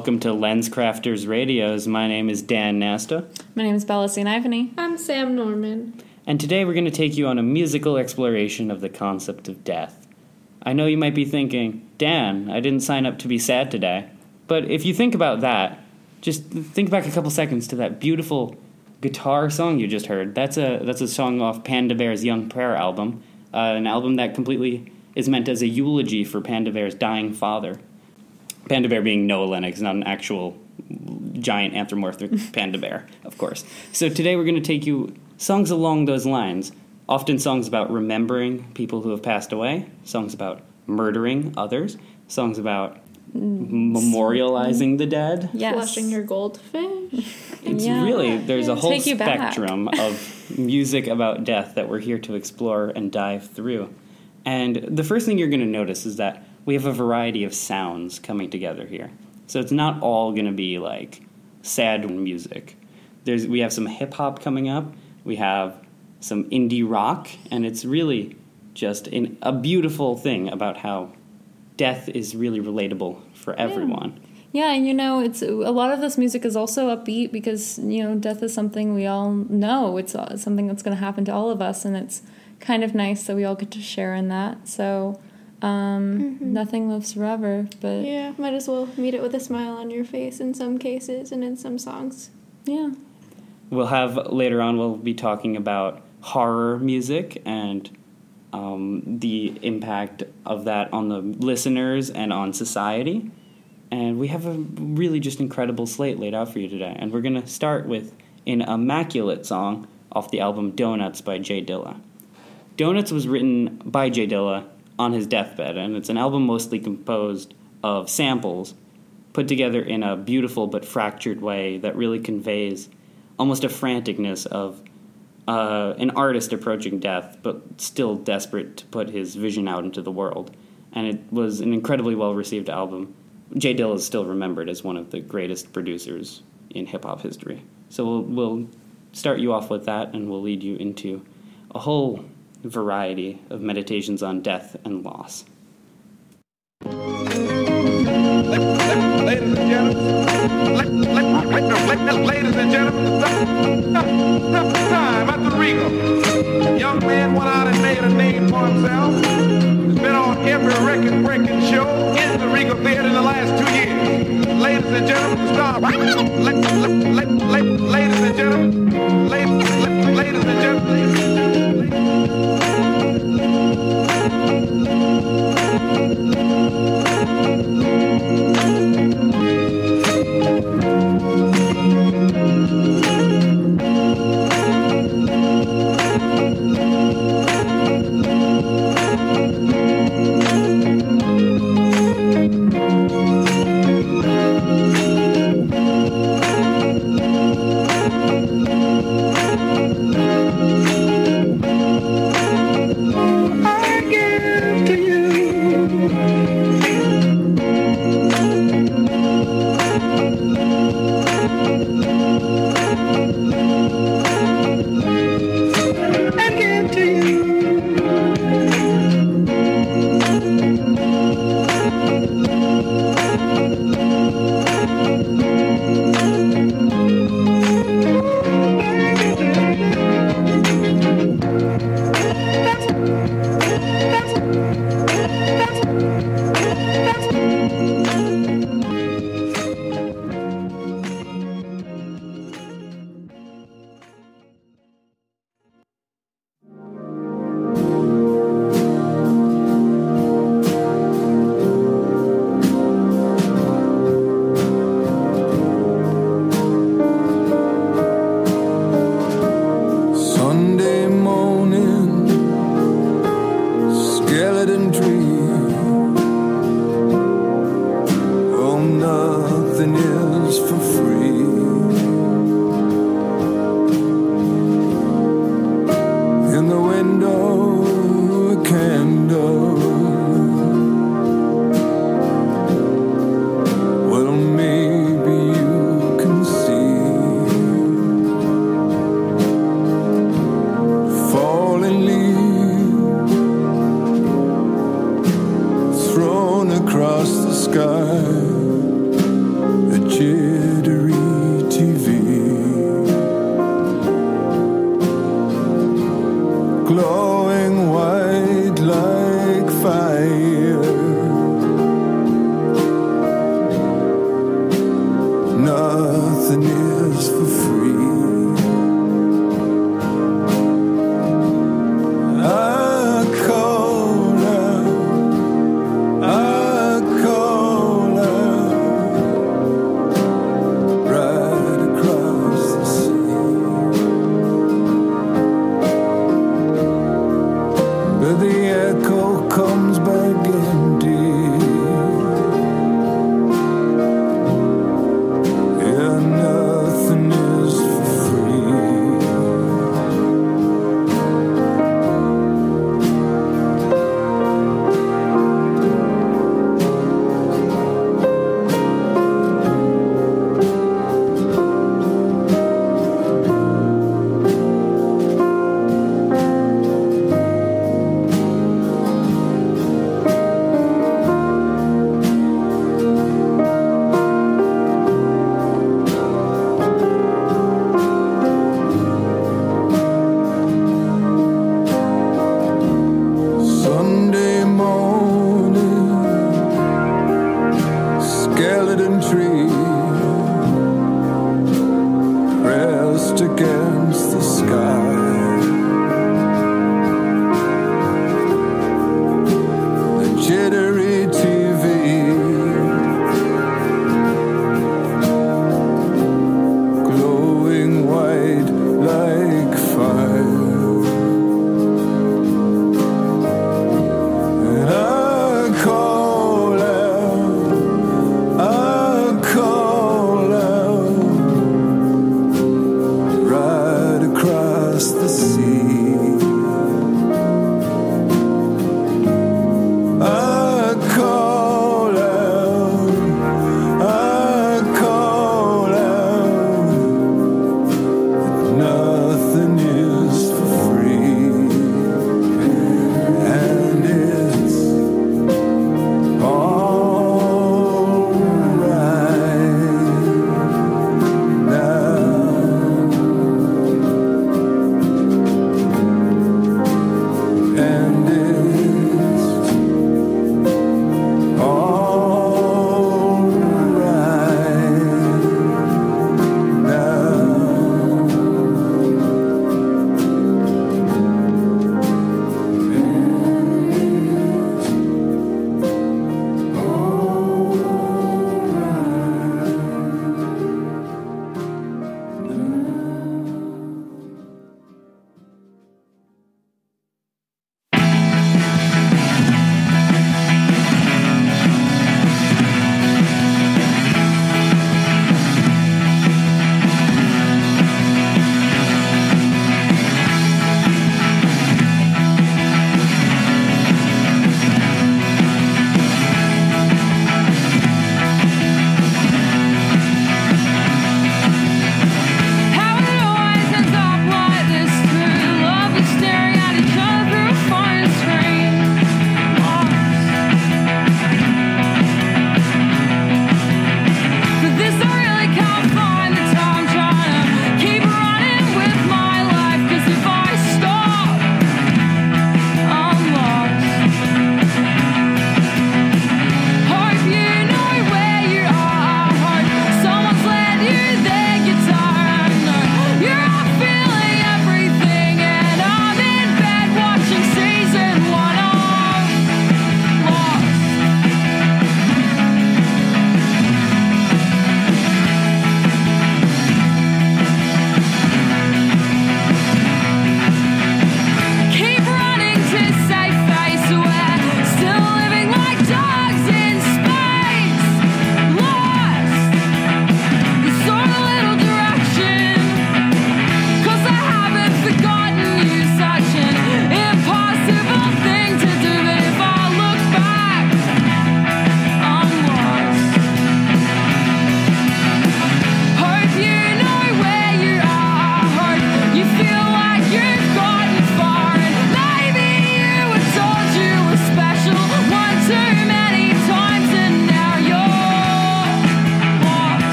Hello and welcome to Lenscrafters Radios. My name is Dan Nasta, My name is Bella St. Ivany. I'm Sam Norman. and today we're going to take you on a musical exploration of the concept of death. I know you might be thinking, Dan, I didn't sign up to be sad today. But if you think about that, just think back a couple seconds to that beautiful guitar song you just heard. That's a that's a song off Panda Bear's Young Prayer album, uh, an album that completely is meant as a eulogy for Panda Bear's dying father. Panda bear being Noah Lennox, not an actual giant anthropomorphic panda bear, of course. So today we're going to take you songs along those lines. Often songs about remembering people who have passed away, songs about murdering others, songs about mm. memorializing the dead. Yes. Flushing your goldfish. It's Yeah. really there's a whole Take you back. spectrum of music about death that we're here to explore and dive through. And the first thing you're going to notice is that we have a variety of sounds coming together here. So it's not all going to be like sad music. There's we have some hip hop coming up. We have some indie rock, and it's really just in, a beautiful thing about how death is really relatable for everyone. Yeah, and you know, it's a lot of this music is also upbeat because you know death is something we all know. It's uh, something that's going to happen to all of us, and it's kind of nice that we all get to share in that. So, um, nothing lives forever, but yeah. Yeah, might as well meet it with a smile on your face in some cases and in some songs. Yeah, we'll have later on, we'll be talking about horror music and um, the impact of that on the listeners and on society. And we have a really just incredible slate laid out for you today. And we're going to start with an immaculate song off the album Donuts by Jay Dilla. Donuts was written by Jay Dilla on his deathbed, and it's an album mostly composed of samples put together in a beautiful but fractured way that really conveys almost a franticness of uh, an artist approaching death, but still desperate to put his vision out into the world. And it was an incredibly well received album. Jay Dilla is still remembered as one of the greatest producers in hip hop history. So we'll, we'll start you off with that, and we'll lead you into a whole variety of meditations on death and loss. Ladies and gentlemen, ladies and gentlemen, time at the Regal. Young man went out and made a name for himself. He's been on every record-breaking show in the Regal Theater in the last two years. Ladies and gentlemen, the star. La- la- la- la- Ladies and gentlemen, la- la- ladies and gentlemen. Has the echo comes.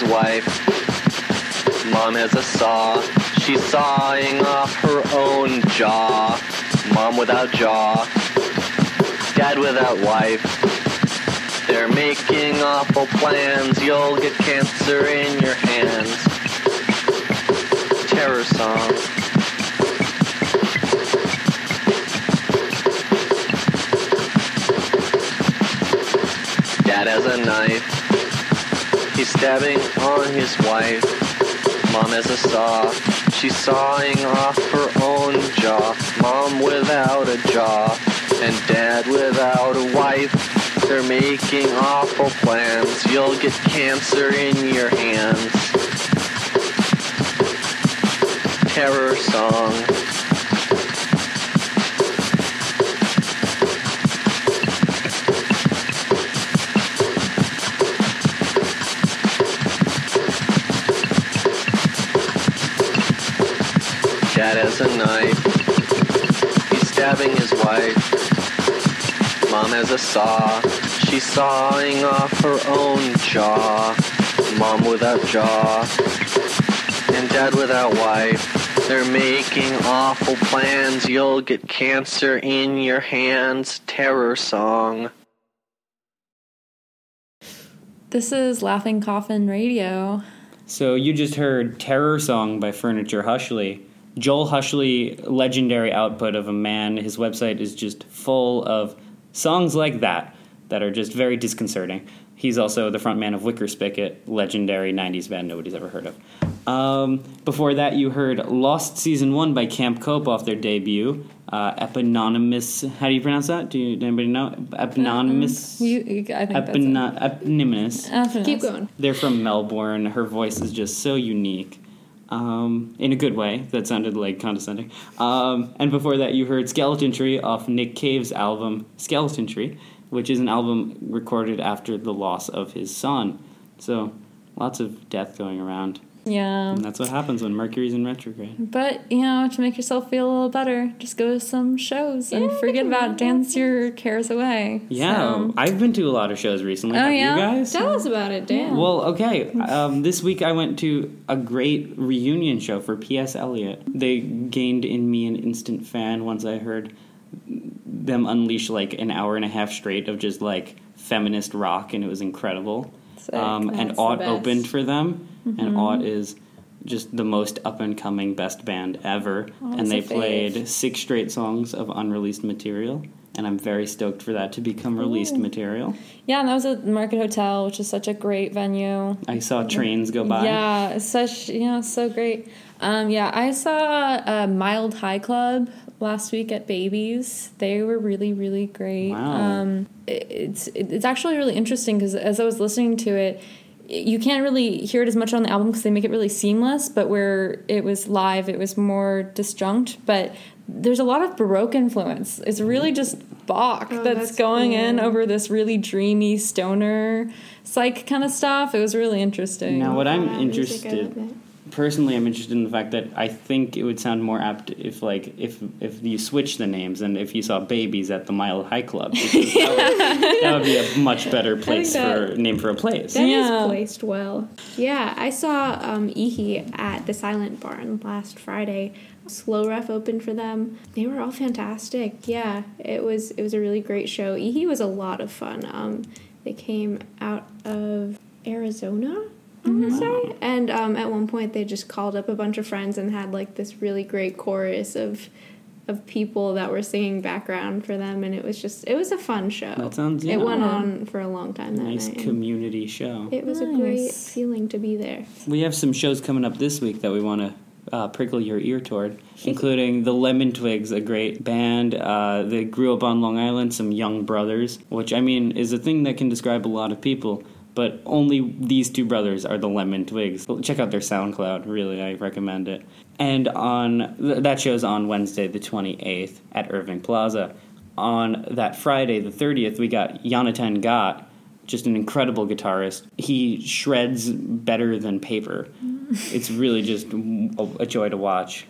His wife. Mom has a saw. She's sawing off her own jaw. Mom without jaw. Dad without wife. They're making awful plans. You'll get cancer in your hands. Terror song. Dad has a knife. He's stabbing on his wife. Mom has a saw. She's sawing off her own jaw. Mom without a jaw. And dad without a wife. They're making awful plans. You'll get cancer in your hands. Terror song. Has a knife. He's stabbing his wife. Mom has a saw. She's sawing off her own jaw. Mom without jaw. And dad without wife. They're making awful plans. You'll get cancer in your hands. Terror song. This is Laughing Coffin Radio. So you just heard Terror Song by Furniture Hushley. Joel Hushley, legendary output of a man. His website is just full of songs like that that are just very disconcerting. He's also the frontman of Wicker Spigot, legendary 90s band nobody's ever heard of. Um, before that, you heard Lost Season 1 by Camp Cope off their debut. Uh, Eponymous, how do you pronounce that? Do you, does anybody know? Eponymous? You, you I think that's it. Eponymous. Eponymous. Keep going. They're from Melbourne. Her voice is just so unique. Um, in a good way. That sounded like condescending. Um, and before that, you heard Skeleton Tree off Nick Cave's album Skeleton Tree, which is an album recorded after the loss of his son. So, lots of death going around. Yeah. And that's what happens when Mercury's in retrograde. But, you know, to make yourself feel a little better, just go to some shows and Yeah, forget about have dance your cares away. Yeah, So- I've been to a lot of shows recently. Oh, Have yeah? you guys? Tell us about it, Dan. Well, okay. Um, this week I went to a great reunion show for P.S. Eliot. They gained in me an instant fan once I heard them unleash like an hour and a half straight of just like feminist rock, and it was incredible. Sick. Um, and That's the Aught. Mm-hmm. opened for them, and Aught is just the most up and coming best band ever. and they played six straight songs of unreleased material. And I'm very stoked for that to become released material. Yeah, and that was at Market Hotel, which is such a great venue. I saw trains go by. Yeah, it's such you know so great. Um, yeah, I saw uh, Mild High Club last week at Babies. They were really really great. Wow. Um, it- it's it's actually really interesting because as I was listening to it. You can't really hear it as much on the album because they make it really seamless, but where it was live, it was more disjunct. But there's a lot of Baroque influence. It's really mm-hmm. just Bach Oh, that's, that's going in over this really dreamy stoner psych kind of stuff. It was really interesting. Now, what I'm Yeah, music, I love interested that. Personally, I'm interested in the fact that I think it would sound more apt if, like, if if you switch the names and if you saw babies at the Mile High Club, because that, would, that would be a much better place that- for name for a place. That is Yeah. placed well. Yeah, I saw um, Ihi at the Silent Barn last Friday. Slow Ref opened for them. They were all fantastic. Yeah, it was it was a really great show. Ihi was a lot of fun. Um, they came out of Arizona, I want to say, and um, at one point they just called up a bunch of friends and had like this really great chorus of of people that were singing background for them, and it was just it was a fun show. That sounds- It yeah. went on for a long time that Nice night. community show. It was a great feeling to be there. We have some shows coming up this week that we want to uh, prickle your ear toward, including the Lemon Twigs, a great band. Uh, they grew up on Long Island, some young brothers, which I mean is a thing that can describe a lot of people. But only these two brothers are the Lemon Twigs. Check out their SoundCloud. Really, I recommend it. And on th- that show's on Wednesday, the twenty eighth, at Irving Plaza. On that Friday, the thirtieth, we got Jonathan Gott, just an incredible guitarist. He shreds better than paper. it's really just a, a joy to watch.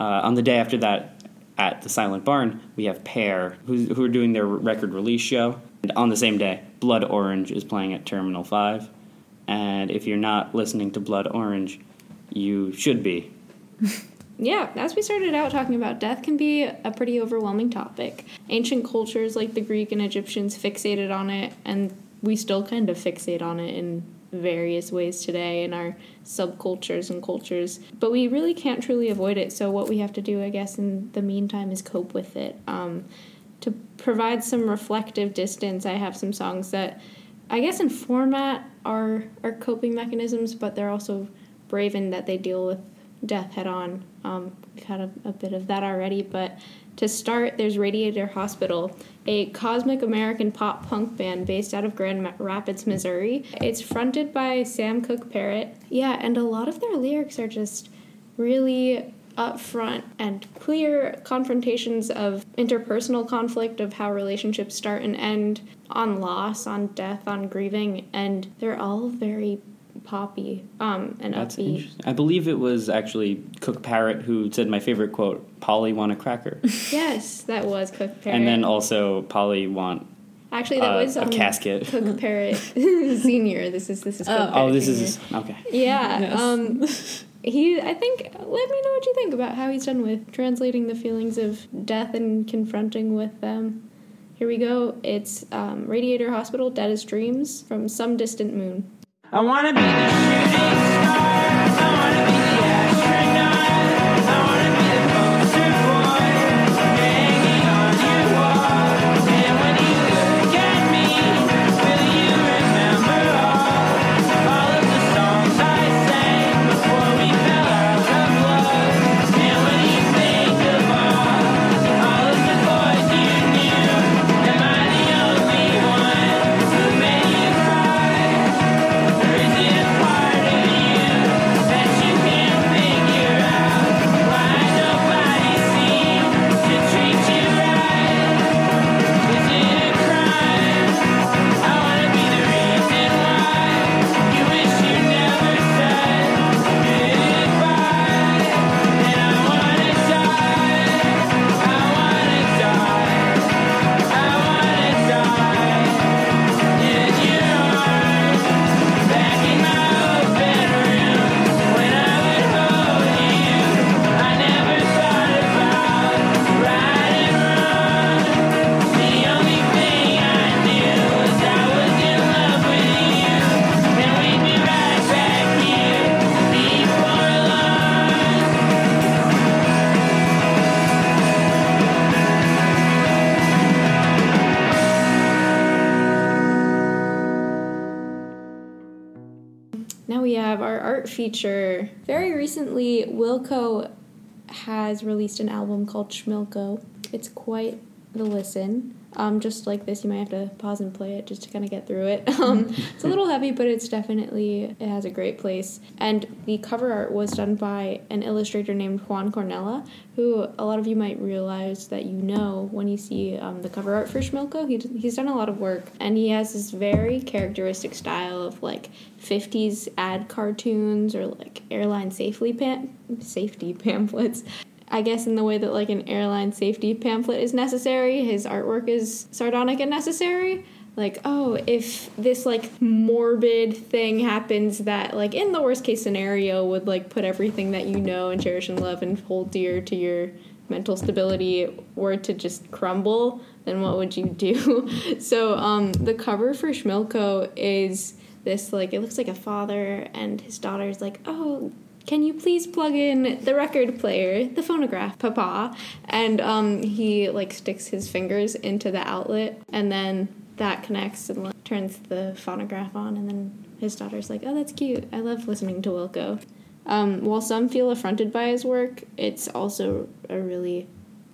Uh, on the day after that, at the Silent Barn, we have Pear, who's, who are doing their record release show. And on the same day, Blood Orange is playing at Terminal 5. And if you're not listening to Blood Orange, you should be. Yeah, as we started out talking about, death can be a pretty overwhelming topic. Ancient cultures like the Greek and Egyptians fixated on it, and we still kind of fixate on it in various ways today in our subcultures and cultures. But we really can't truly avoid it, so what we have to do, I guess, in the meantime is cope with it. Um, to provide some reflective distance, I have some songs that I guess in format are, are coping mechanisms, but they're also brave in that they deal with death head on. Um, we've had a, a, bit of that already, but to start, there's Radiator Hospital, a cosmic American pop punk band based out of Grand Rapids, Missouri. It's fronted by Sam Cook Parrott. Yeah, and a lot of their lyrics are just really upfront and clear confrontations of interpersonal conflict, of how relationships start and end, on loss, on death, on grieving, and they're all very poppy um, and That's upbeat. interesting. I believe it was actually Cook Parrott who said my favorite quote, Polly want a cracker. Yes, that was Cook Parrott. and then also Polly want actually that uh, was a um, casket. Cook Parrott Senior. This is this is. Cooke Oh. Oh, this Senior. is okay. Yeah. Yes. Um, he, I think, let me know what you think about how he's done with translating the feelings of death and confronting with them. Here we go. It's um, Radiator Hospital, Dead as Dreams from Some Distant Moon. I wanna be the shooting star. Released an album called Schmilko. It's quite the listen. Um, just like this, you might have to pause and play it just to kind of get through it. Um, it's a little heavy, but it's definitely it has a great place. And the cover art was done by an illustrator named Juan Cornella, who a lot of you might realize that you know when you see um, the cover art for Schmilko. He, he's done a lot of work, and he has this very characteristic style of like 50s ad cartoons or like airline safely pam- safety pamphlets. I guess in the way that like an airline safety pamphlet is necessary, his artwork is sardonic and necessary. Like, oh, if this like morbid thing happens that like in the worst case scenario would like put everything that you know and cherish and love and hold dear to your mental stability were to just crumble, then what would you do? so um, the cover for Schmilko is this like it looks like a father and his daughter's like, oh, can you please plug in the record player, the phonograph, papa? And um, he like sticks his fingers into the outlet and then that connects and like, turns the phonograph on and then his daughter's like, oh, that's cute. I love listening to Wilco. Um, while some feel affronted by his work, it's also a really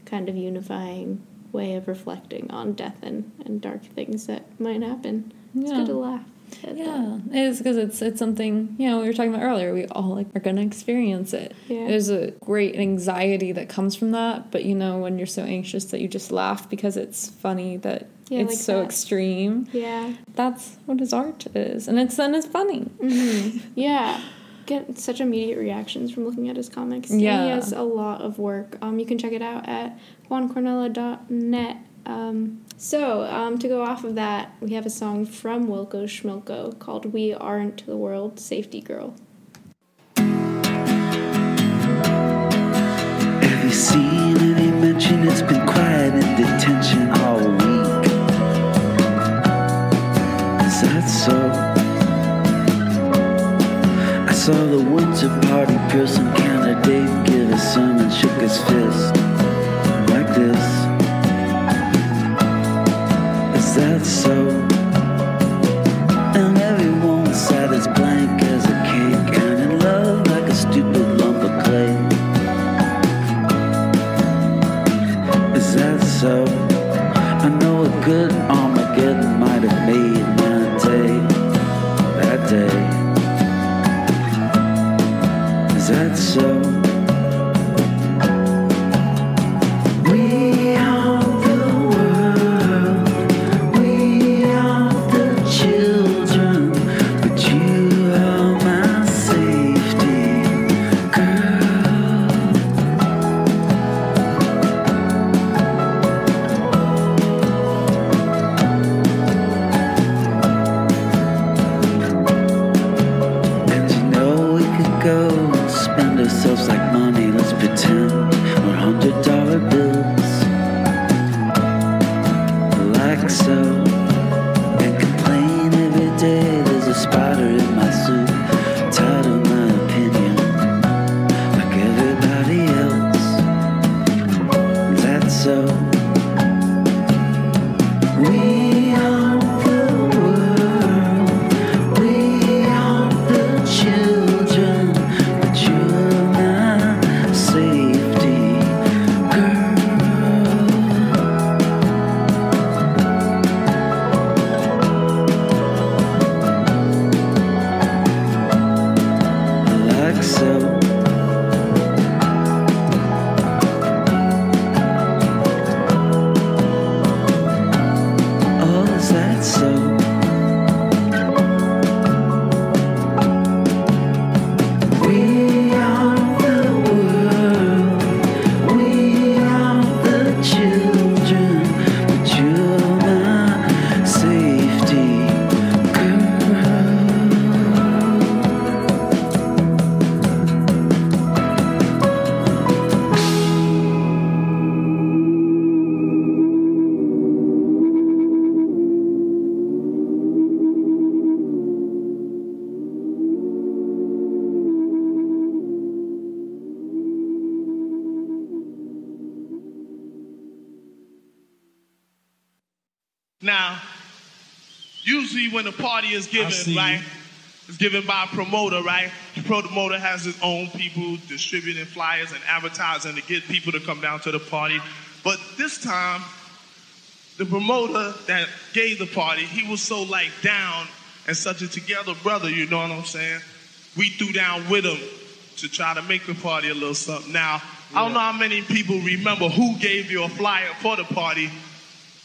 kind of unifying way of reflecting on death and, and dark things that might happen. It's good to laugh. Yeah, it is because it's it's something you know we were talking about earlier. We all like are gonna experience it. Yeah. There's a great anxiety that comes from that, but you know when you're so anxious that you just laugh because it's funny that Yeah, it's like so that. extreme. Yeah. That's what his art is, and it's then it's funny. Yeah. Get such immediate reactions from looking at his comics. Yeah. And he has a lot of work. Um, you can check it out at juancornella.net um, So, um, to go off of that, we have a song from Wilco Schmilko called We Aren't the World Safety Girl. Have you seen any mention? It's been quiet in detention all week. Is that so? I saw the Windsor party Pearson candidate give a sermon, shook his fist like this. So? Given, right, it's given by a promoter, right? The promoter has his own people distributing flyers and advertising to get people to come down to the party. But this time, the promoter that gave the party, he was so like down and such a together brother, you know what I'm saying? We threw down with him to try to make the party a little something. Now, I don't know how many people remember who gave you a flyer for the party,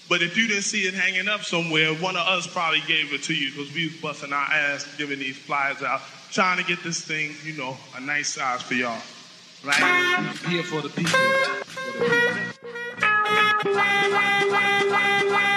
but if you didn't see it hanging up somewhere, one of us probably gave it to you because we was busting our ass giving these flyers out, trying to get this thing, you know, a nice size for y'all. Right? Here for the people. For the people.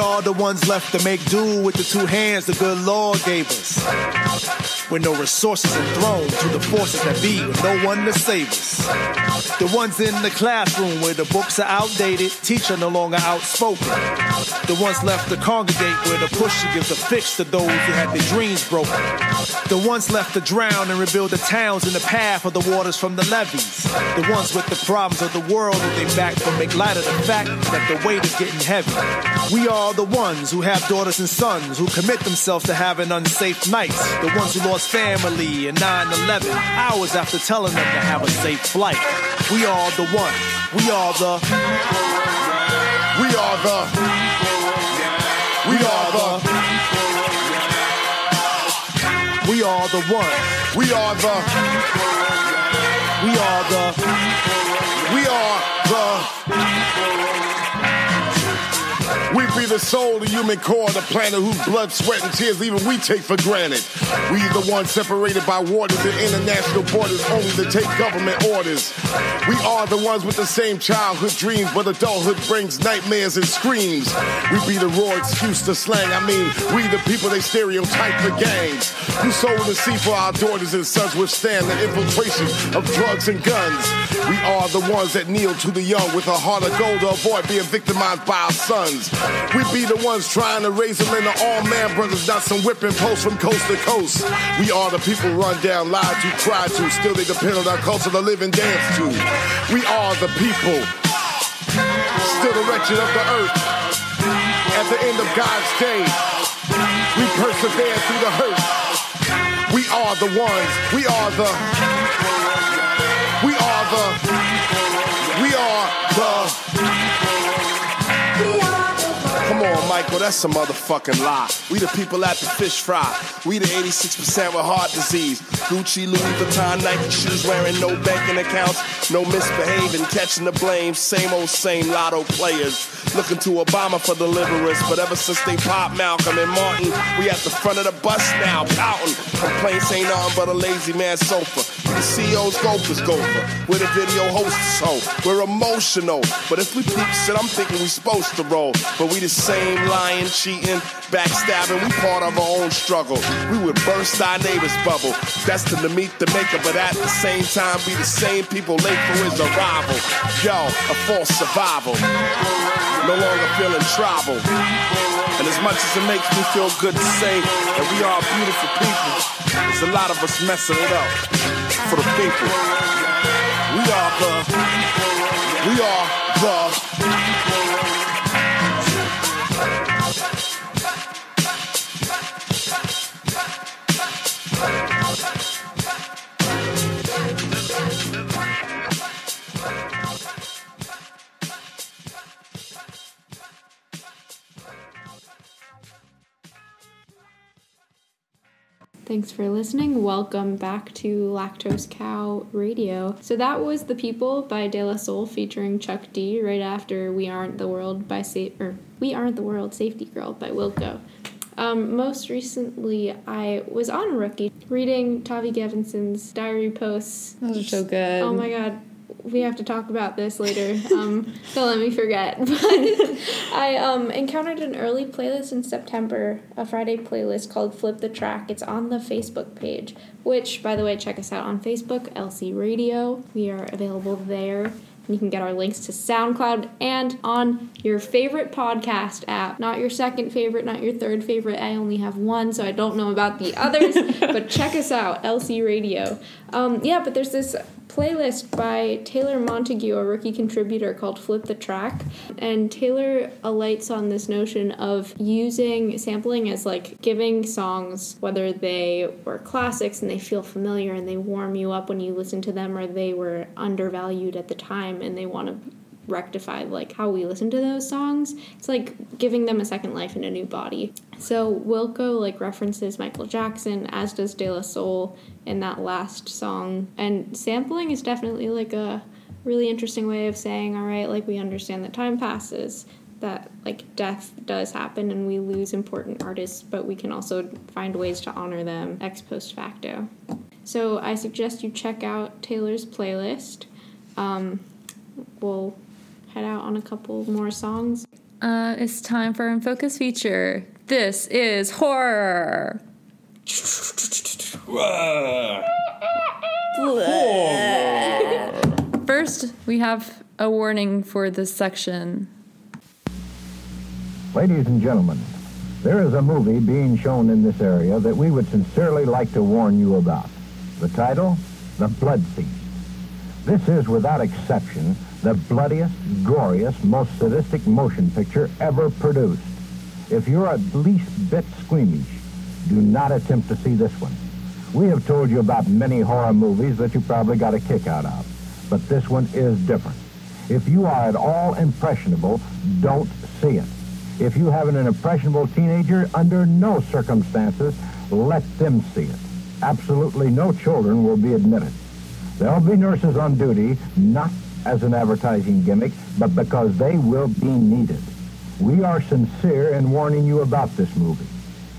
Are the ones left to make do with the two hands the good Lord gave us. With no resources thrown to the forces that be, with no one to save us. The ones in the classroom where the books are outdated, teacher no longer outspoken. The ones left to congregate where the pusher gives a fix to those who had their dreams broken. The ones left to drown and rebuild the towns in the path of the waters from the levees. The ones with the problems of the world that they back but make light of the fact that the weight is getting heavy. We are the ones who have daughters and sons who commit themselves to having unsafe nights. The ones who lost family in 9-11 hours after telling them to have a safe flight. We are the ones. We are the. We are the. We are the. We are the one. We are the. We are the. We are the. We be the soul, the human core, the planet whose blood, sweat, and tears even we take for granted. We the ones separated by waters and international borders only to take government orders. We are the ones with the same childhood dreams, but adulthood brings nightmares and screams. We be the raw excuse to slang. I mean, we the people they stereotype for gangs. Who sold the sea for our daughters and sons withstand the infiltration of drugs and guns. We are the ones that kneel to the young with a heart of gold to avoid being victimized by our sons. We be the ones trying to raise them into all man brothers, not some whipping posts from coast to coast. We are the people run down, lied to, cried to, still they depend on our culture to live and dance to. We are the people, still the wretched of the earth. At the end of God's day, we persevere through the hurt. We are the ones, we are the, we are the, we are the. Michael, that's a motherfucking lie. We the people at the fish fry. We the 86% with heart disease. Gucci, Louis Vuitton, Nike shoes, wearing no banking accounts, no misbehaving, catching the blame. Same old same lotto players. Looking to Obama for deliverance, but ever since they popped Malcolm and Martin, we at the front of the bus now, pouting. Complaints ain't nothing but a lazy man's sofa. The CEO's gophers gopher. We're the video hosts, so we're emotional. But if we peep shit, I'm thinking we supposed to roll. But we the same lying, cheating, backstabbing. We part of our own struggle. We would burst our neighbor's bubble. Destined to meet the maker, but at the same time be the same people late for his arrival. Yo, a false survival. No longer feeling trouble. And as much as it makes me feel good to say that we are beautiful people, there's a lot of us messing it up for the people. We are the. We are the. Thanks for listening. Welcome back to Lactose Cow Radio. So that was The People by De La Soul featuring Chuck D right after We Aren't the World by Sa- or We Aren't the World Safety Girl by Wilco. Um, most recently, I was on Rookie reading Tavi Gevinson's diary posts. Those are so good. Oh my god, we have to talk about this later. Um, don't let me forget. But I um, encountered an early playlist in September, a Friday playlist called Flip the Track. It's on the Facebook page, which, by the way, check us out on Facebook, LC Radio. We are available there. You can get our links to SoundCloud and on your favorite podcast app. Not your second favorite, not your third favorite. I only have one, so I don't know about the others. but check us out, LC Radio. Um, yeah, but there's this playlist by Taylor Montague, a rookie contributor, called Flip the Track. And Taylor alights on this notion of using sampling as like giving songs, whether they were classics and they feel familiar and they warm you up when you listen to them, or they were undervalued at the time and they want to rectify like how we listen to those songs. It's like giving them a second life in a new body. So Wilco like references Michael Jackson, as does De La Soul in that last song. And sampling is definitely like a really interesting way of saying, all right, like we understand that time passes, that like death does happen and we lose important artists, but we can also find ways to honor them ex post facto. So I suggest you check out Taylor's playlist. Um, we'll head out on a couple more songs. Uh, it's time for In Focus feature. This is horror. First, we have a warning for this section. Ladies and gentlemen, there is a movie being shown in this area that we would sincerely like to warn you about. The title, The Blood Feast. This is, without exception, the bloodiest, goriest, most sadistic motion picture ever produced. If you're at least bit squeamish, do not attempt to see this one. We have told you about many horror movies that you probably got a kick out of, but this one is different. If you are at all impressionable, don't see it. If you have an impressionable teenager, under no circumstances let them see it. absolutely no children will be admitted. There'll be nurses on duty, not as an advertising gimmick, but because they will be needed. We are sincere in warning you about this movie.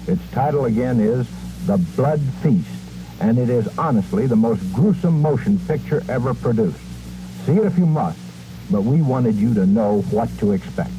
Its title again is The Blood Feast, and it is honestly the most gruesome motion picture ever produced. See it if you must, but we wanted you to know what to expect.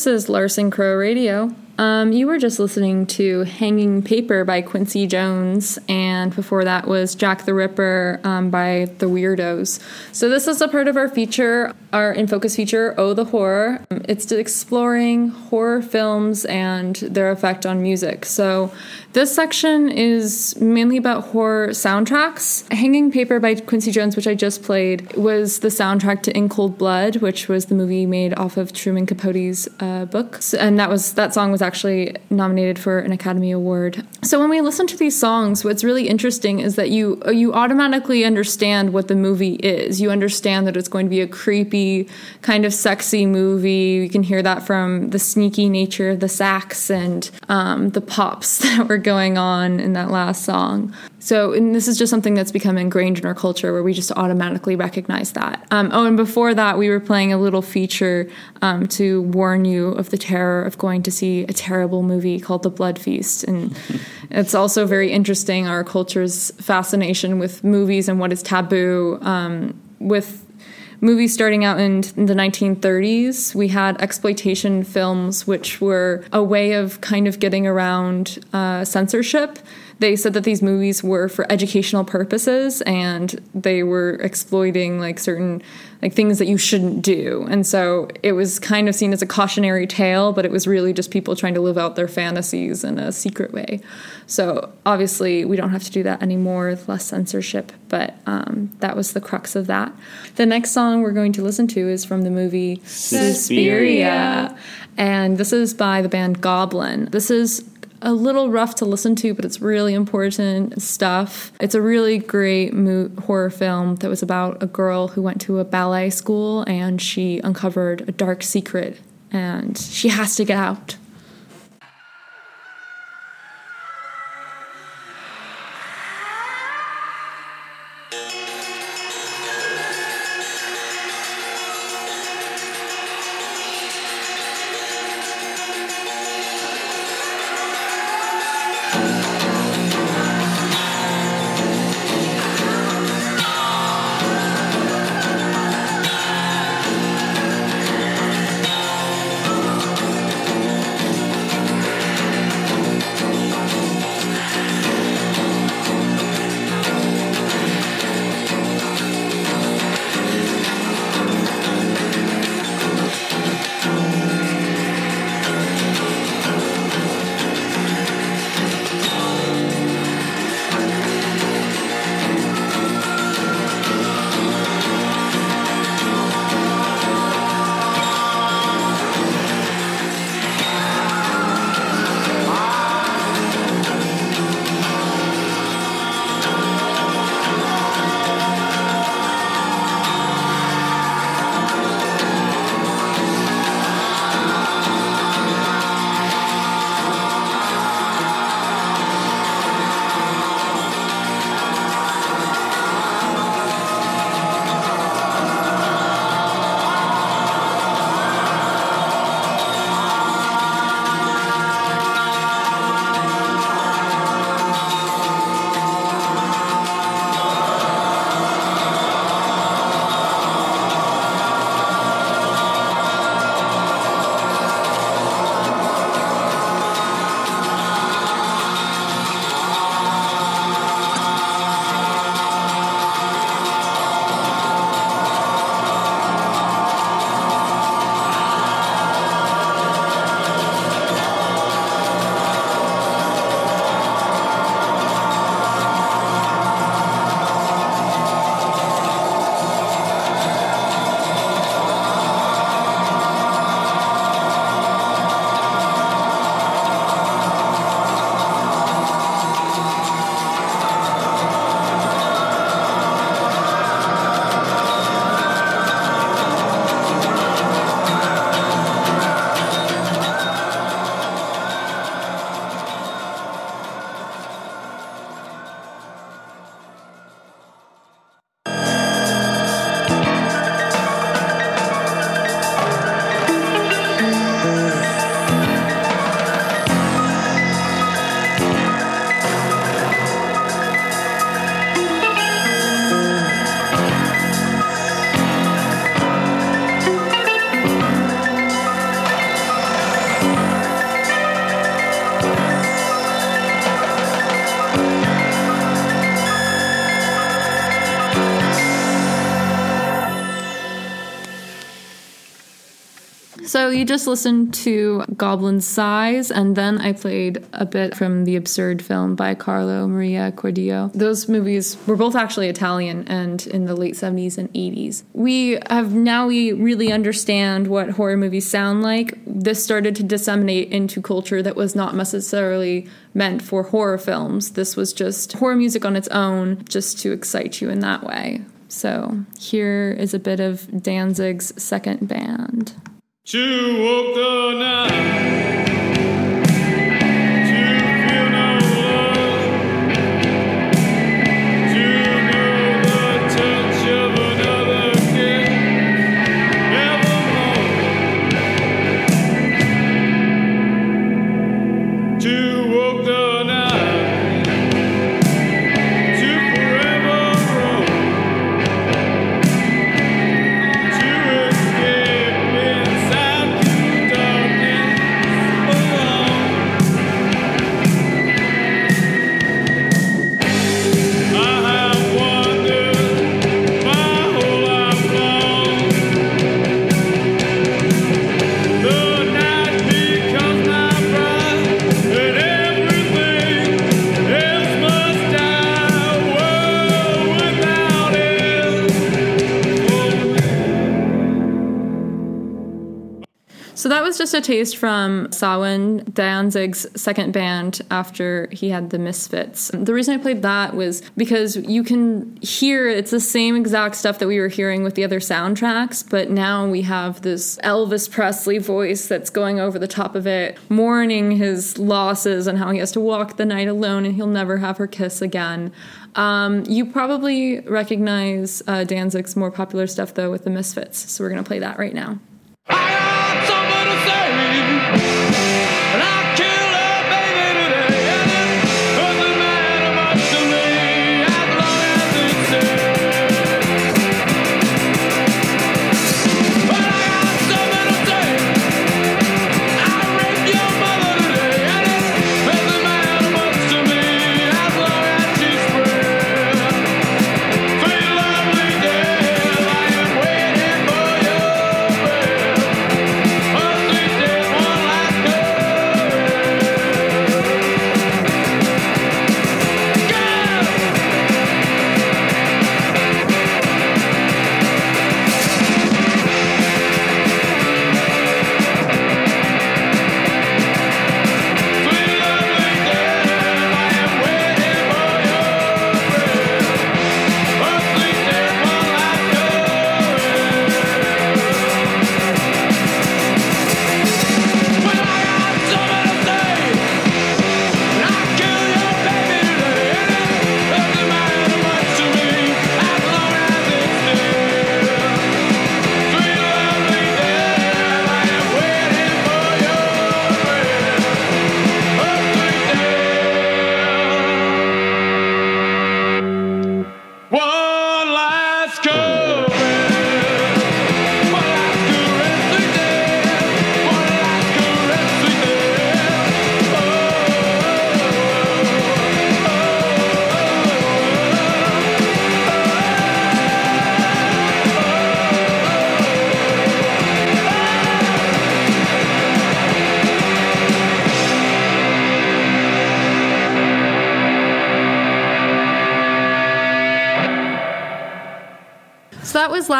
This is Larson Crow Radio. Um, you were just listening to Hanging Paper by Quincy Jones, and before that was Jack the Ripper um, by The Weirdos. So, this is a part of our feature, our In Focus feature, Oh the Horror. It's exploring horror films and their effect on music. So, this section is mainly about horror soundtracks. Hanging Paper by Quincy Jones, which I just played, was the soundtrack to In Cold Blood, which was the movie made off of Truman Capote's uh, book. And that was that song was actually nominated for an Academy Award. So when we listen to these songs, what's really interesting is that you you automatically understand what the movie is. You understand that it's going to be a creepy, kind of sexy movie. You can hear that from the sneaky nature of the sax and um, the pops that were going on in that last song. So, and this is just something that's become ingrained in our culture where we just automatically recognize that. Um, oh, and before that, we were playing a little feature um, to warn you of the terror of going to see a terrible movie called The Blood Feast. And it's also very interesting our culture's fascination with movies and what is taboo. Um, with movies starting out in, the 1930s, we had exploitation films, which were a way of kind of getting around uh, censorship. They said that these movies were for educational purposes and they were exploiting like certain like things that you shouldn't do. And so it was kind of seen as a cautionary tale, but it was really just people trying to live out their fantasies in a secret way. So obviously we don't have to do that anymore with less censorship, but um, that was the crux of that. The next song we're going to listen to is from the movie Suspiria. And this is by the band Goblin. This is a little rough to listen to, but it's really important stuff. It's a really great horror film that was about a girl who went to a ballet school and she uncovered a dark secret and she has to get out. You just listened to Goblin Sighs, and then I played a bit from the absurd film by Carlo Maria Cordio. Those movies were both actually Italian and in the late 70s and 80s. We have now we really understand what horror movies sound like. This started to disseminate into culture that was not necessarily meant for horror films. This was just horror music on its own, just to excite you in that way. So here is a bit of Danzig's second band. To walk the night. Just a taste from Samhain, Danzig's second band after he had the Misfits. The reason I played that was because you can hear it's the same exact stuff that we were hearing with the other soundtracks, but now we have this Elvis Presley voice that's going over the top of it, mourning his losses and how he has to walk the night alone and he'll never have her kiss again. Um, you probably recognize uh, Danzig's more popular stuff though with the Misfits, so we're gonna play that right now.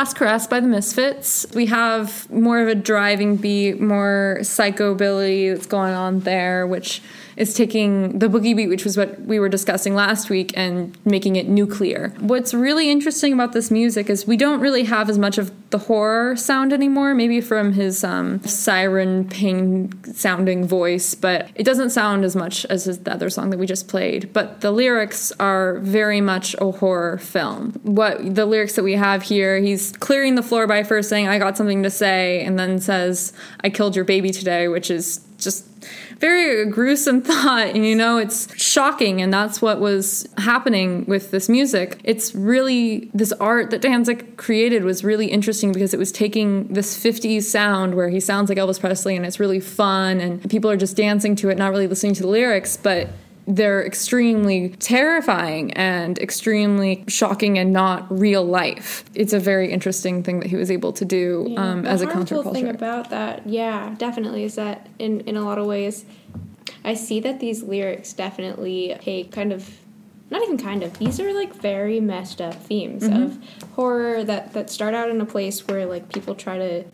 Last Caress by the Misfits. We have more of a driving beat, more psychobilly that's going on there, which is taking the boogie beat, which was what we were discussing last week, and making it nuclear. What's really interesting about this music is we don't really have as much of the horror sound anymore, maybe from his um, siren pain sounding voice, but it doesn't sound as much as the other song that we just played. But the lyrics are very much a horror film. What the lyrics that we have here, he's clearing the floor by first saying, I got something to say, and then says, I killed your baby today, which is just very gruesome thought and you know it's shocking and that's what was happening with this music. It's really this art that danzig created was really interesting because it was taking this 50s sound where he sounds like elvis presley and it's really fun and people are just dancing to it not really listening to the lyrics but they're extremely terrifying and extremely shocking and not real life. It's a very interesting thing that he was able to do Yeah. um, the as a harmful thing about that, yeah, definitely is that in in a lot of ways, I see that these lyrics definitely take kind of. Not even kind of. These are like very messed up themes Mm-hmm. of horror that that start out in a place where like people try to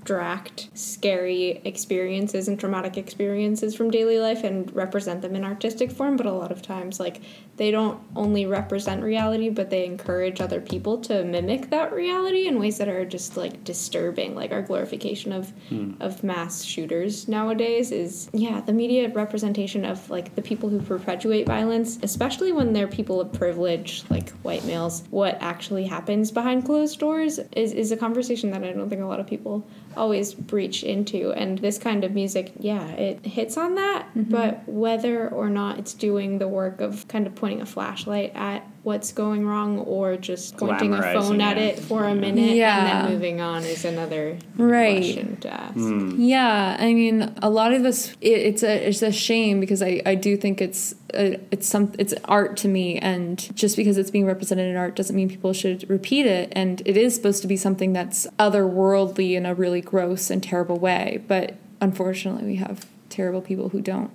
extract scary experiences and traumatic experiences from daily life and represent them in artistic form, but a lot of times like they don't only represent reality, but they encourage other people to mimic that reality in ways that are just like disturbing. Like our glorification of hmm. of mass shooters nowadays is yeah, the media representation of like the people who perpetuate violence, especially when they're people of privilege, like white males, what actually happens behind closed doors is, is a conversation that I don't think a lot of people always breach into. And this kind of music, yeah, it hits on that, mm-hmm. but whether or not it's doing the work of kind of pointing a flashlight at what's going wrong or just pointing a phone at it. it for a minute Yeah. and then moving on is another Right. question to ask. Hmm. Yeah, I mean, a lot of this it, it's a it's a shame because I, I do think it's a, it's some it's art to me, and just because it's being represented in art doesn't mean people should repeat it. And it is supposed to be something that's otherworldly in a really gross and terrible way, but unfortunately, we have terrible people who don't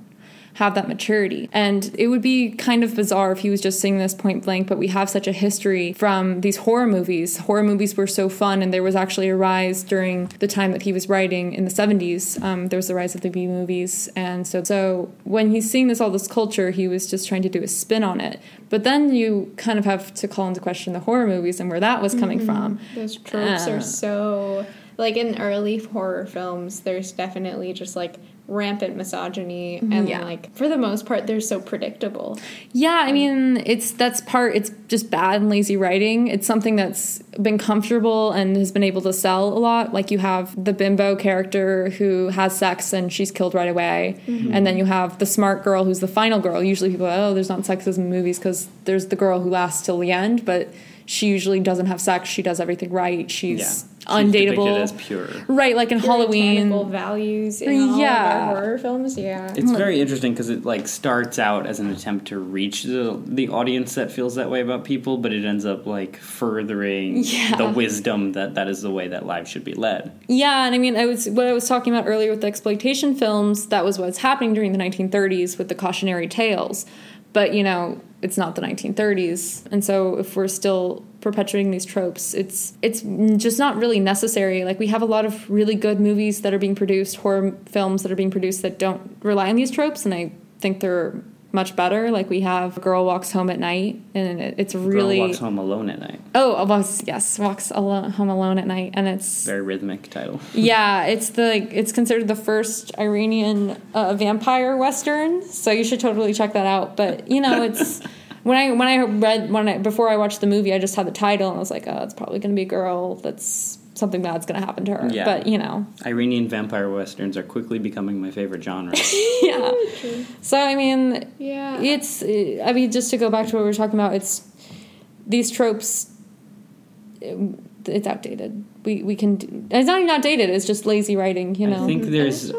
have that maturity. And it would be kind of bizarre if he was just saying this point blank, but we have such a history from these horror movies. Horror movies were so fun, and there was actually a rise during the time that he was writing in the 70s. Um, there was the rise of the B movies. And so, so when he's seeing this, all this culture, he was just trying to do a spin on it. But then you kind of have to call into question the horror movies and where that was coming from. Those tropes Uh. are so like in early horror films. There's definitely just like rampant misogyny, mm-hmm. and Yeah. like for the most part, they're so predictable. Yeah, I mean, it's that's part. It's just bad and lazy writing. It's something that's been comfortable and has been able to sell a lot. Like you have the bimbo character who has sex and she's killed right away, mm-hmm. and then you have the smart girl who's the final girl. Usually, people oh, there's not sexism in movies because there's the girl who lasts till the end, but she usually doesn't have sex. She does everything right. She's Yeah. She's undateable. depicted as pure. Right, like in Halloween. Puritanical values in all Yeah. of our horror films. Yeah, It's very interesting because it like starts out as an attempt to reach the the audience that feels that way about people, but it ends up like furthering Yeah. the wisdom that that is the way that lives should be led. Yeah, and I mean, I was what I was talking about earlier with the exploitation films. That was what's happening during the 1930s with the cautionary tales, but you know, it's not the 1930s, and so if we're still perpetuating these tropes, it's it's just not really necessary. Like we have a lot of really good movies that are being produced, horror films that are being produced that don't rely on these tropes, and I think they're much better. Like we have Girl Walks Home at Night, and it, it's really Girl walks home alone at night. oh, walks yes, walks alone, home alone at night, and it's Very rhythmic title. yeah, it's the like, it's considered the first Iranian uh, vampire western, so you should totally check that out. But you know, it's when I when I read when I before I watched the movie, I just had the title and I was like, oh, it's probably going to be a girl that's something bad's going to happen to her. Yeah. But you know, Iranian vampire westerns are quickly becoming my favorite genre. yeah. So I mean, yeah. it's I mean, just to go back to what we were talking about, it's these tropes. um, It's outdated. We we can. do- It's not even outdated. It's just lazy writing. You know. I think there's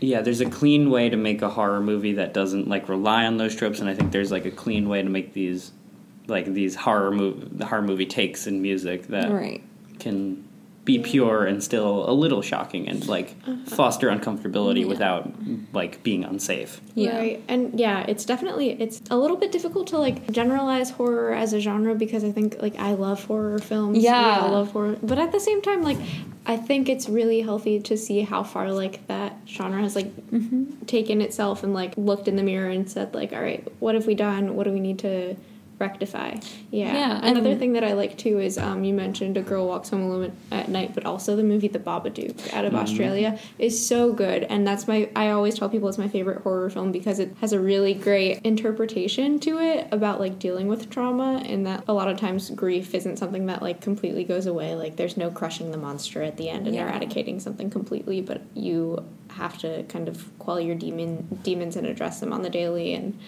yeah, there's a clean way to make a horror movie that doesn't like rely on those tropes, and I think there's like a clean way to make these like these horror movie the horror movie takes in music that right. can be pure and still a little shocking and like uh-huh. foster uncomfortability without like being unsafe. Yeah. Right. And yeah, it's definitely it's a little bit difficult to like generalize horror as a genre because I think like I love horror films. Yeah. I love horror. But at the same time like I think it's really healthy to see how far like that genre has like mm-hmm. taken itself and like looked in the mirror and said like all right, what have we done? What do we need to rectify? Yeah. Yeah, Another thing that I like too is um you mentioned A Girl Walks Home Alone at Night, but also the movie The Babadook out of Australia is so good and that's my I always tell people it's my favorite horror film because it has a really great interpretation to it about like dealing with trauma and that a lot of times grief isn't something that like completely goes away like there's no crushing the monster at the end and Yeah. eradicating something completely but you have to kind of quell your demon demons and address them on the daily and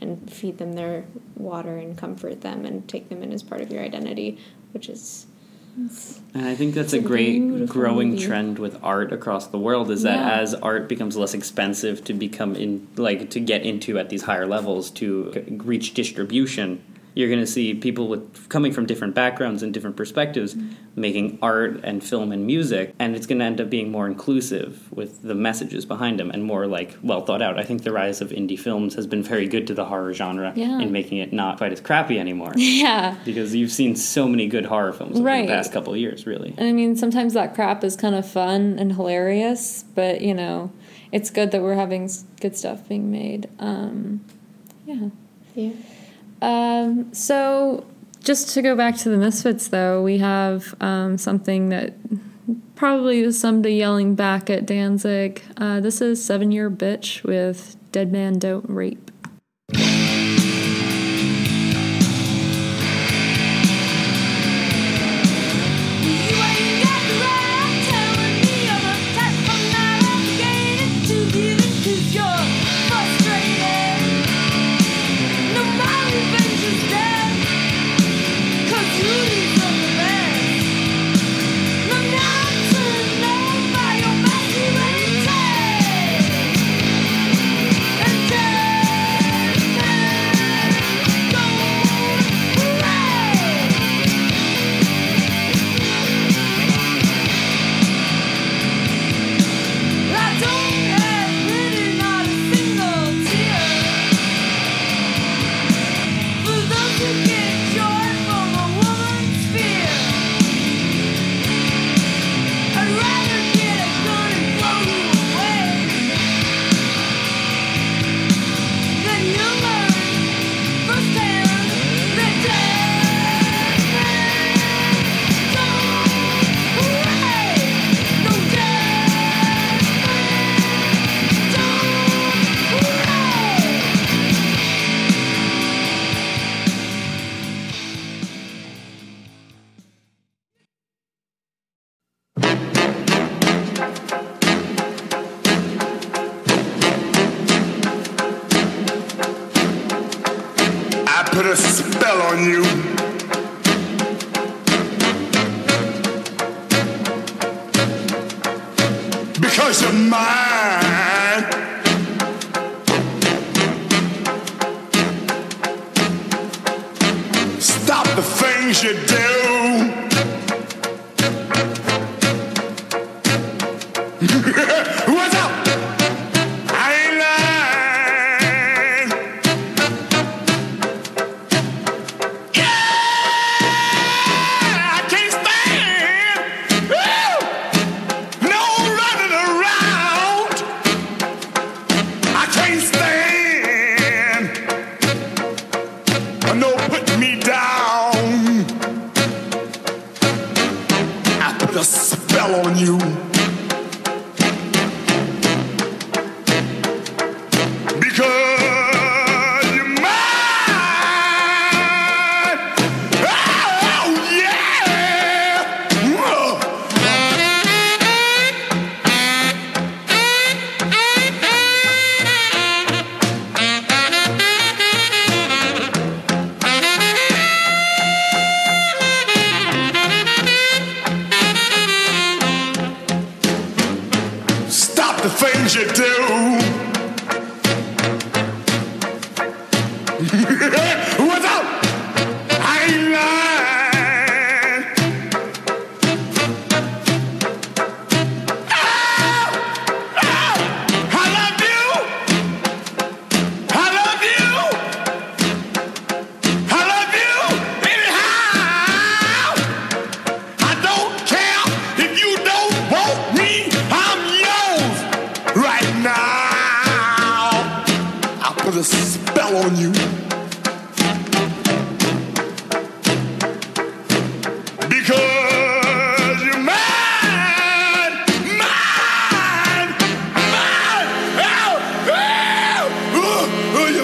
and feed them their water and comfort them and take them in as part of your identity which is And I think that's a a great growing movie. trend with art across the world is that Yeah. as art becomes less expensive to become in like to get into at these higher levels to reach distribution, you're going to see people with coming from different backgrounds and different perspectives Mm-hmm. making art and film and music and it's going to end up being more inclusive with the messages behind them and more like well thought out. I think the rise of indie films has been very good to the horror genre Yeah. in making it not quite as crappy anymore. Yeah. Because you've seen so many good horror films over Right. the past couple of years, really. And I mean, sometimes that crap is kind of fun and hilarious, but you know, it's good that we're having good stuff being made. Um, yeah. Yeah. Um, so, just to go back to the Misfits, though, we have um, something that probably was somebody yelling back at Danzig. Uh, this is Seven Year Bitch with Dead Man Don't Rape. You're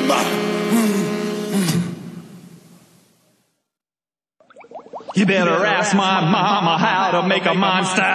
mine. You better ask my mama how to make a monster.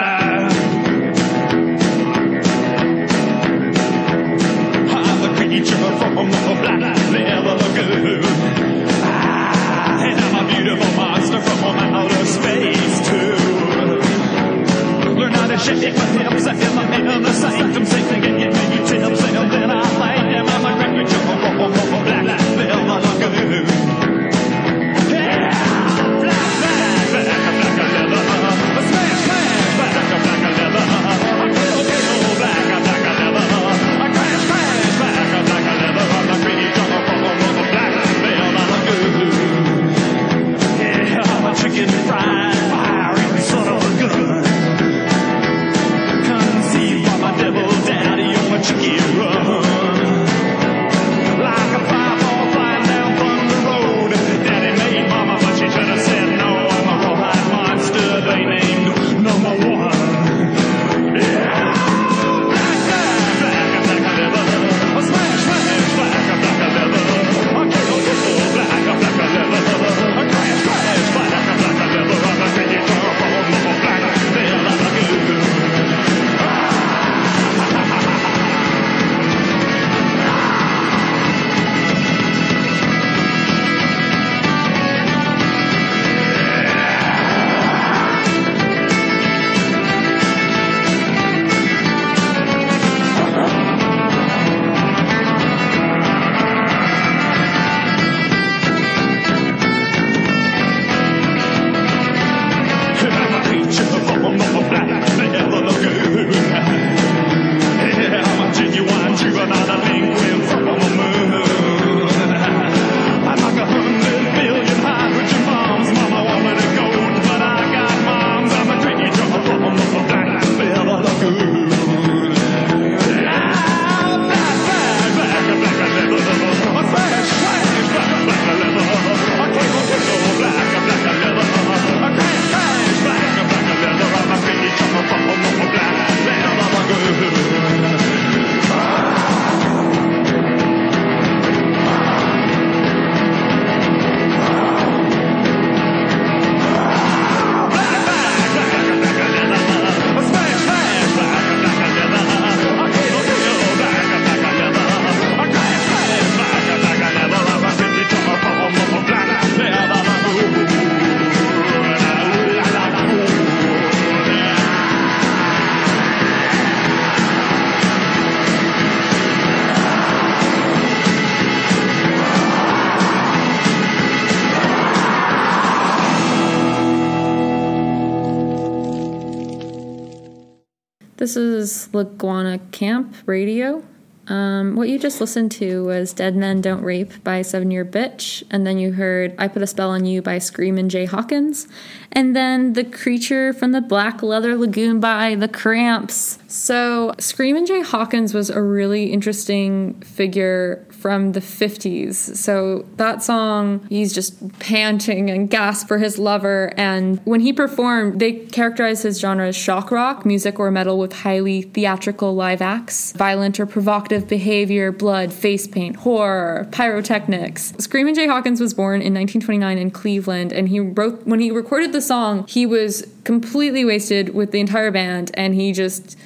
Is Camp Radio. Um, what you just listened to was Dead Men Don't Rape by Seven Year Bitch, and then you heard I Put a Spell on You by Screamin' Jay Hawkins, and then The Creature from the Black Leather Lagoon by The Cramps. So, Screamin' Jay Hawkins was a really interesting figure from the 50s. So, that song, he's just panting and gasp for his lover, and when he performed, they characterized his genre as shock rock, music or metal with highly theatrical live acts, violent or provocative behavior, blood, face paint, horror, pyrotechnics. Screaming Jay Hawkins was born in 1929 in Cleveland, and he wrote when he recorded the song, he was completely wasted with the entire band, and he just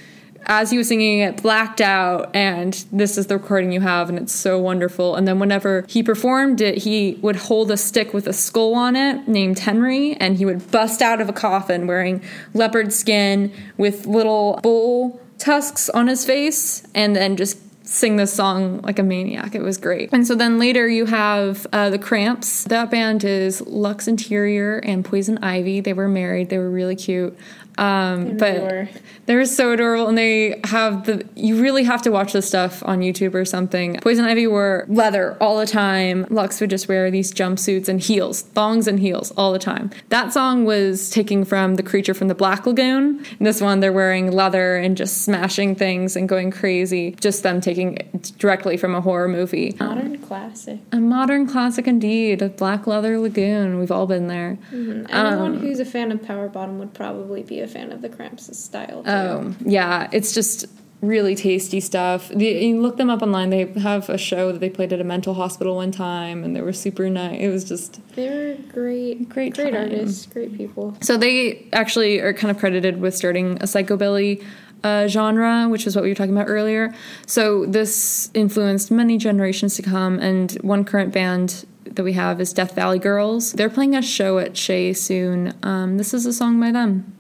as he was singing it, blacked out, and this is the recording you have, and it's so wonderful. And then whenever he performed it, he would hold a stick with a skull on it named Henry, and he would bust out of a coffin wearing leopard skin with little bull tusks on his face, and then just sing this song like a maniac. It was great. And so then later you have uh, the Cramps. That band is Lux Interior and Poison Ivy. They were married. They were really cute. Um, but were. they're so adorable, and they have the. You really have to watch this stuff on YouTube or something. Poison Ivy wore leather all the time. Lux would just wear these jumpsuits and heels, thongs and heels all the time. That song was taken from The Creature from the Black Lagoon. In this one, they're wearing leather and just smashing things and going crazy. Just them taking it directly from a horror movie. Modern classic. A modern classic indeed, a Black Leather Lagoon. We've all been there. Anyone Um, who's a fan of Power Bottom would probably be a fan of the Cramps' style. Too. Oh, yeah. It's just really tasty stuff. The, you look them up online. They have a show that they played at a mental hospital one time, and they were super nice. It was just They were great, Great great time. artists, great people. so they actually are kind of credited with starting a psychobilly uh, genre, which is what we were talking about earlier. So this influenced many generations to come, and one current band that we have is Death Valley Girls. They're playing a show at Shea soon. Um, this is a song by them.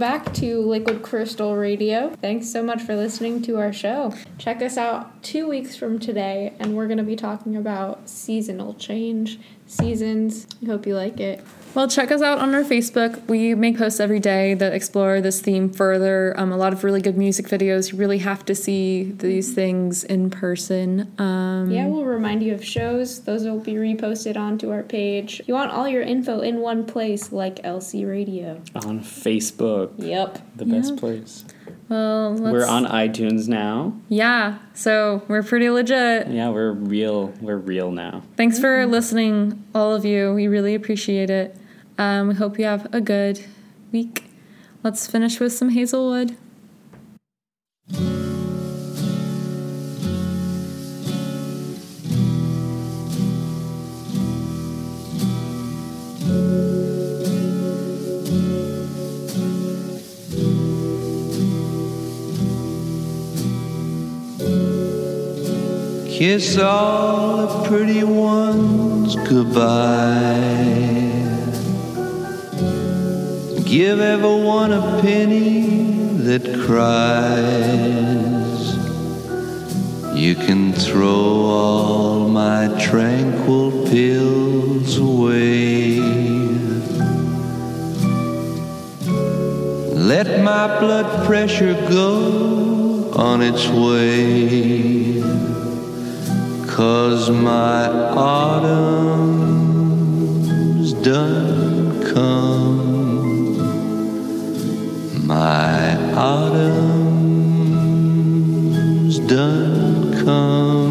Back to Liquid Crystal Radio. Thanks so much for listening to our show. Check us out two weeks from today, and we're going to be talking about seasonal change, seasons. Hope you like it. Well, check us out on our Facebook. We make posts every day that explore this theme further. Um, a lot of really good music videos. You really have to see these things in person. Um, Yeah, we'll remind you of shows. Those will be reposted onto our page. You want all your info in one place, like LC Radio. On Facebook. Yep. The best place. Well, let's, We're on iTunes now. Yeah, so we're pretty legit. Yeah, we're real. We're real now. Thanks for listening, all of you. We really appreciate it. Um, we hope you have a good week. Let's finish with some Hazlewood. Kiss all the pretty ones goodbye. Give everyone a penny that cries. You can throw all my tranquil pills away. Let my blood pressure go on its way. Cause my autumn's done come. My autumn's done come.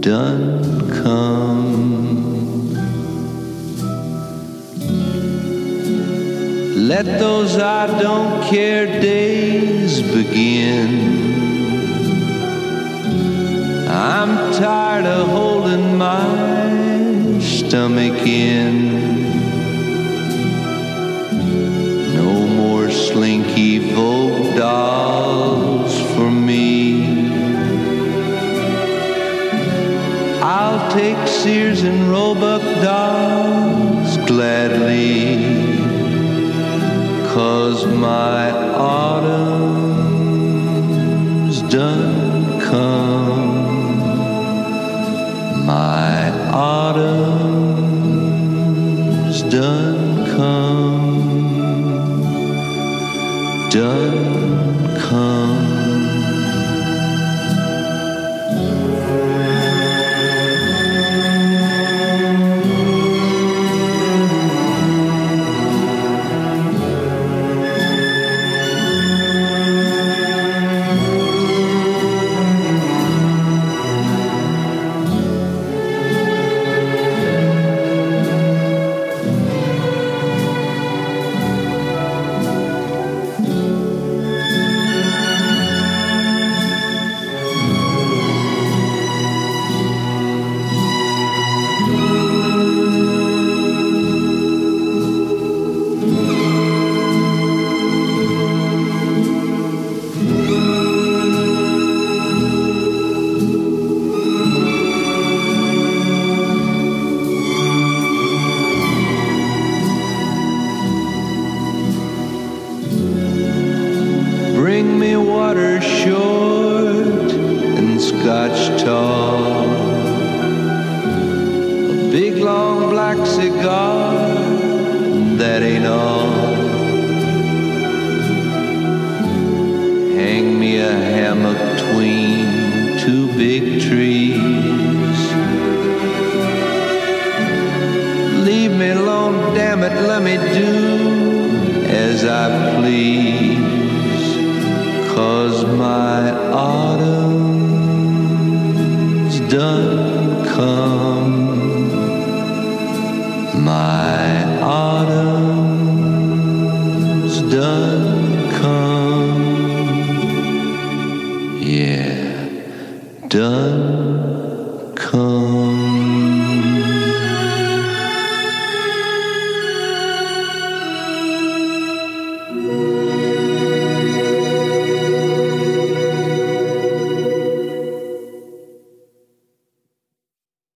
Done come. Let those I don't care days begin. I'm tired of holding my stomach in. dolls for me. I'll take Sears and Roebuck dolls gladly, cause my autumn's done come. My autumn's done.